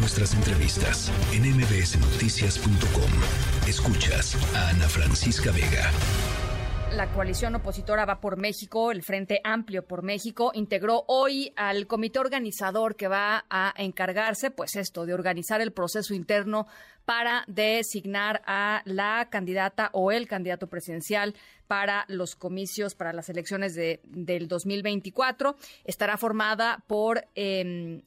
nuestras entrevistas en mbsnoticias.com. Escuchas a Ana Francisca Vega. La coalición opositora Va por México, el Frente Amplio por México, integró hoy al comité organizador que va a encargarse, pues esto, de organizar el proceso interno para designar a la candidata o el candidato presidencial para los comicios, para las elecciones de, del 2024. Estará formada por eh,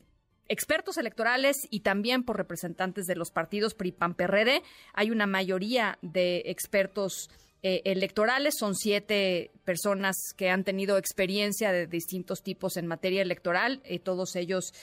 expertos electorales y también por representantes de los partidos PRI, PAN, PRD. Hay una mayoría de expertos eh, electorales. Son siete personas que han tenido experiencia de distintos tipos en materia electoral, eh, todos ellos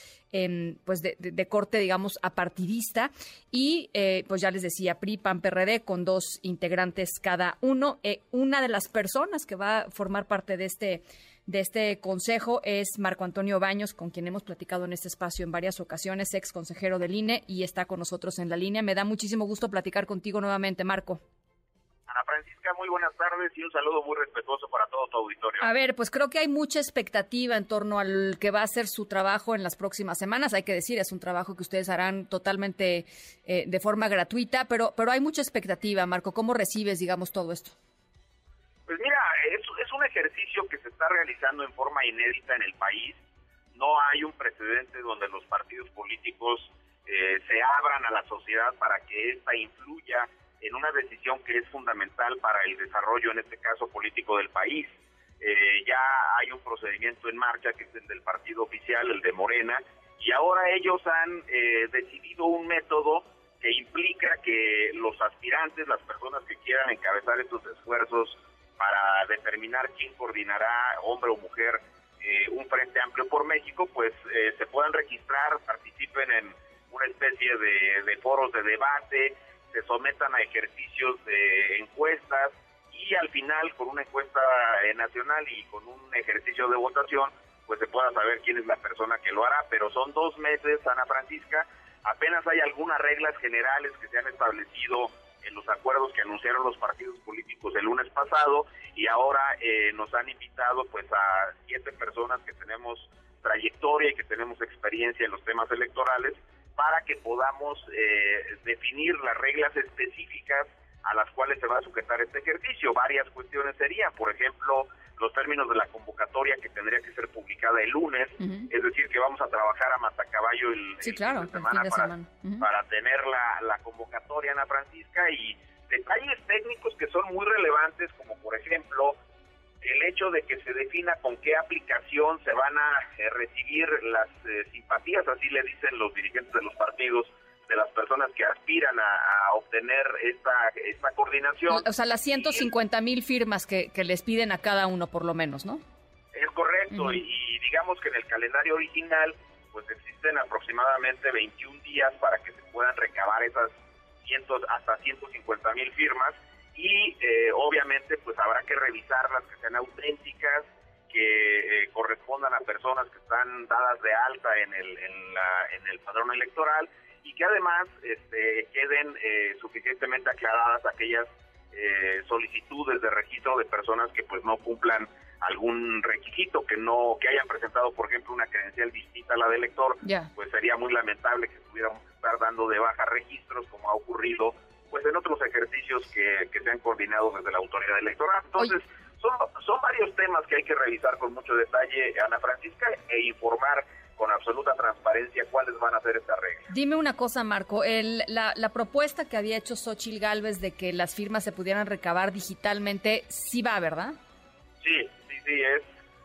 pues de, corte, digamos, apartidista. Y eh, pues ya les decía, PRI, PAN, PRD, con dos integrantes cada uno. una de las personas que va a formar parte de este de este consejo es Marco Antonio Baños, con quien hemos platicado en este espacio en varias ocasiones, ex consejero del INE, y está con nosotros en la línea. Me da muchísimo gusto platicar contigo nuevamente, Marco. Ana Francisca, muy buenas tardes y un saludo muy respetuoso para todo tu auditorio. A ver, pues creo que hay mucha expectativa en torno al que va a ser su trabajo en las próximas semanas. Hay que decir, es un trabajo que ustedes harán totalmente eh, de forma gratuita, pero, pero hay mucha expectativa. Marco, ¿cómo recibes, digamos, todo esto? Pues mira, es, es un ejercicio que se está realizando en forma inédita en el país. No hay un precedente donde los partidos políticos eh, se abran a la sociedad para que ésta influya en una decisión que es fundamental para el desarrollo, en este caso político del país. Eh, ya hay un procedimiento en marcha que es el del partido oficial, el de Morena, y ahora ellos han eh, decidido un método que implica que los aspirantes, las personas que quieran encabezar estos esfuerzos para determinar quién coordinará, hombre o mujer, eh, un Frente Amplio por México, pues se puedan registrar, participen en una especie de foros de debate, se sometan a ejercicios de encuestas y al final con una encuesta eh, nacional y con un ejercicio de votación pues se pueda saber quién es la persona que lo hará, pero son dos meses, Ana Francisca, apenas hay algunas reglas generales que se han establecido en los acuerdos que anunciaron los partidos políticos el lunes pasado y ahora eh, nos han invitado pues a siete personas que tenemos trayectoria y que tenemos experiencia en los temas electorales para que podamos eh, definir las reglas específicas a las cuales se va a sujetar este ejercicio. Varias cuestiones serían, por ejemplo, los términos de la convocatoria que tendría que ser publicada el lunes, es decir, que vamos a trabajar a matacaballo el, sí, claro, semana, para, para, tener la, la convocatoria, Ana Francisca, y detalles técnicos que son muy relevantes, hecho de que se defina con qué aplicación se van a eh, recibir las eh, simpatías, así le dicen los dirigentes de los partidos, de las personas que aspiran a, obtener esta, esta coordinación. O sea, las 150 mil firmas que, que, les piden a cada uno, por lo menos, ¿no? Es correcto, y, digamos que en el calendario original, pues existen aproximadamente 21 días para que se puedan recabar esas cientos, hasta 150 mil firmas y eh, obviamente pues habrá que revisarlas que sean auténticas que eh, correspondan a personas que están dadas de alta en el en, la, en el padrón electoral y que además este, queden eh, suficientemente aclaradas aquellas solicitudes de registro de personas que pues no cumplan algún requisito que no que hayan presentado por ejemplo una credencial distinta a la del elector pues sería muy lamentable que tuviéramos que estar dando de baja registros como ha ocurrido pues en otros ejercicios que, que se han coordinado desde la autoridad electoral. Entonces, son, son varios temas que hay que revisar con mucho detalle, Ana Francisca, e informar con absoluta transparencia cuáles van a ser estas reglas. Dime una cosa, Marco, el, la, la, propuesta que había hecho Xochil Gálvez de que las firmas se pudieran recabar digitalmente, sí va, ¿verdad? Sí, sí, sí, es,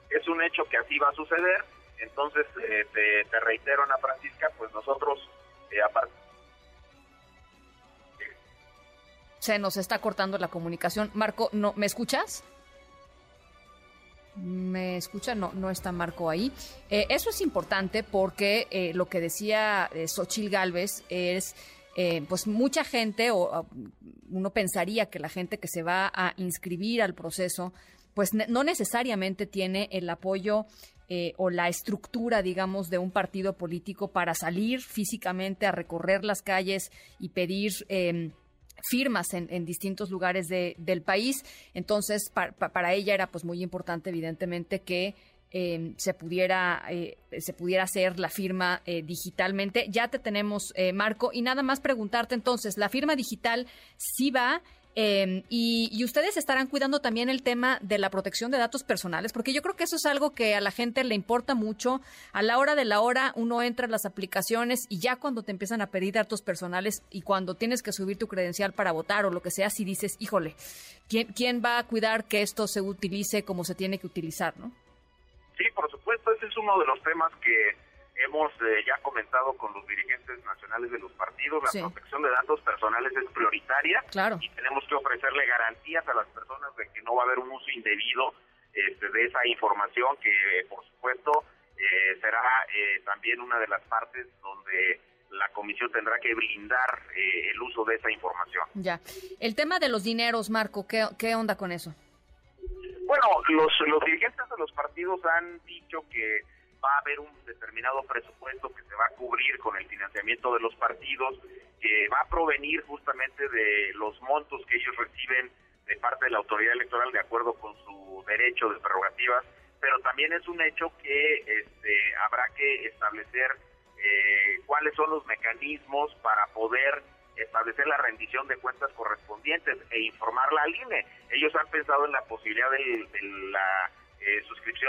es un hecho que así va a suceder. Entonces, eh, te, te, reitero, Ana Francisca, pues nosotros, eh, a partir se nos está cortando la comunicación. Marco, ¿no, ¿me escuchas? ¿Me escucha? No, no está Marco ahí. Eh, eso es importante porque eh, lo que decía eh, Xochil Gálvez es, pues mucha gente, o uno pensaría que la gente que se va a inscribir al proceso, pues no necesariamente tiene el apoyo o la estructura, digamos, de un partido político para salir físicamente a recorrer las calles y pedir em, firmas en, distintos lugares del país. Entonces, para ella era pues muy importante, evidentemente, que eh, se pudiera eh, se pudiera hacer la firma eh, digitalmente. Ya te tenemos, Marco, y nada más preguntarte entonces, ¿la firma digital sí va? Em, y, ustedes estarán cuidando también el tema de la protección de datos personales, porque yo creo que eso es algo que a la gente le importa mucho. A la hora de la hora uno entra en las aplicaciones y ya cuando te empiezan a pedir datos personales y cuando tienes que subir tu credencial para votar o lo que sea, si dices, híjole, ¿quién, quién va a cuidar que esto se utilice como se tiene que utilizar, no? Sí, por supuesto, ese es uno de los temas que hemos eh, ya comentado con los dirigentes nacionales de los partidos, la protección de datos personales es prioritaria y tenemos que ofrecerle garantías a las personas de que no va a haber un uso indebido este, de esa información que, por supuesto, eh, será eh, también una de las partes donde la comisión tendrá que brindar el uso de esa información. Ya. El tema de los dineros, Marco, ¿qué, qué onda con eso? Bueno, los, los dirigentes de los partidos han dicho que va a haber un determinado presupuesto que se va a cubrir con el financiamiento de los partidos, que va a provenir justamente de los montos que ellos reciben de parte de la autoridad electoral de acuerdo con su derecho de prerrogativas, pero también es un hecho que este, habrá que establecer eh, cuáles son los mecanismos para poder establecer la rendición de cuentas correspondientes e informarla al INE. Ellos han pensado en la posibilidad de, la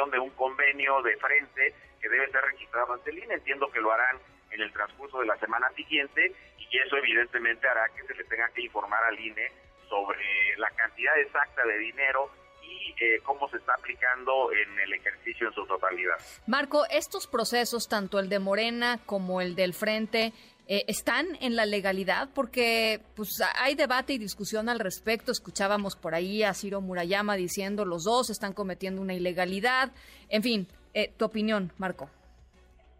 de un convenio de frente que debe ser registrado ante el INE. Entiendo que lo harán en el transcurso de la semana siguiente y eso evidentemente hará que se le tenga que informar al INE sobre la cantidad exacta de dinero y eh, cómo se está aplicando en el ejercicio en su totalidad. Marco, estos procesos, tanto el de Morena como el del Frente, eh, están en la legalidad porque pues hay debate y discusión al respecto. Escuchábamos por ahí a Ciro Murayama diciendo los dos están cometiendo una ilegalidad. En fin, eh, tu opinión, Marco.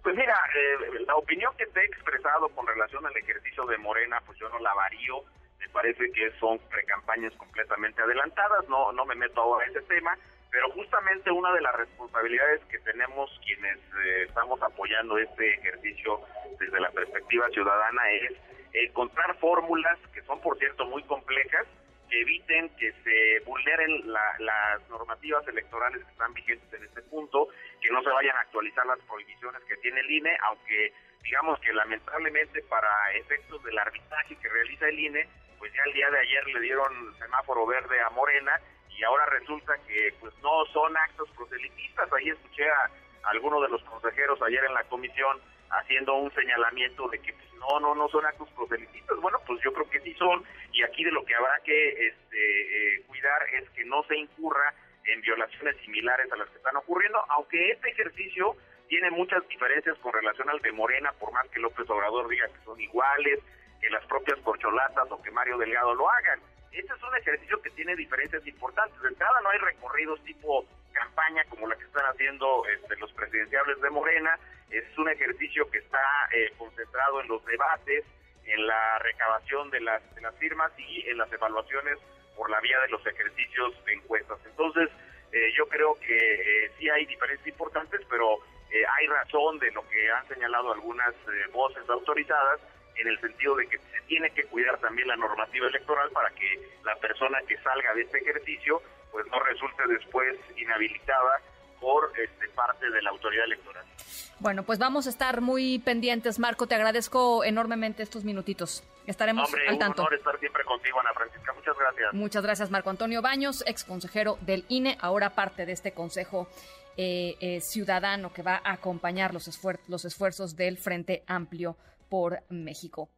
Pues mira, eh, la opinión que te he expresado con relación al ejercicio de Morena, pues yo no la varío. Me parece que son precampañas completamente adelantadas. No, no me meto ahora en ese tema pero justamente una de las responsabilidades que tenemos quienes eh, estamos apoyando este ejercicio desde la perspectiva ciudadana es encontrar fórmulas que son, por cierto, muy complejas, que eviten que se vulneren las normativas electorales que están vigentes en este punto, que no se vayan a actualizar las prohibiciones que tiene el INE, aunque digamos que lamentablemente para efectos del arbitraje que realiza el INE, pues ya el día de ayer le dieron semáforo verde a Morena y ahora resulta que pues no son actos proselitistas. Ahí escuché a algunos de los consejeros ayer en la comisión haciendo un señalamiento de que pues, no, no, no son actos proselitistas. Bueno, pues yo creo que sí son y aquí de lo que habrá que este, eh, cuidar es que no se incurra en violaciones similares a las que están ocurriendo, aunque este ejercicio tiene muchas diferencias con relación al de Morena, por más que López Obrador diga que son iguales, que las propias corcholatas o que Mario Delgado lo hagan este es un ejercicio que tiene diferencias importantes. De entrada no hay recorridos tipo campaña como la que están haciendo este, los presidenciables de Morena. Es un ejercicio que está eh, concentrado en los debates, en la recabación de las, firmas y en las evaluaciones por la vía de los ejercicios de encuestas. Entonces, eh, yo creo que eh, sí hay diferencias importantes, pero hay razón de lo que han señalado algunas voces autorizadas en el sentido de que se tiene que cuidar también la normativa electoral para que la persona que salga de este ejercicio pues no resulte después inhabilitada por este, parte de la autoridad electoral. Bueno, pues vamos a estar muy pendientes, Marco. Te agradezco enormemente estos minutitos. Estaremos al tanto. Un honor estar siempre contigo, Ana Francisca. Muchas gracias. Muchas gracias, Marco Antonio Baños, ex consejero del INE, ahora parte de este consejo eh, eh, ciudadano que va a acompañar los, los esfuerzos del Frente Amplio por México.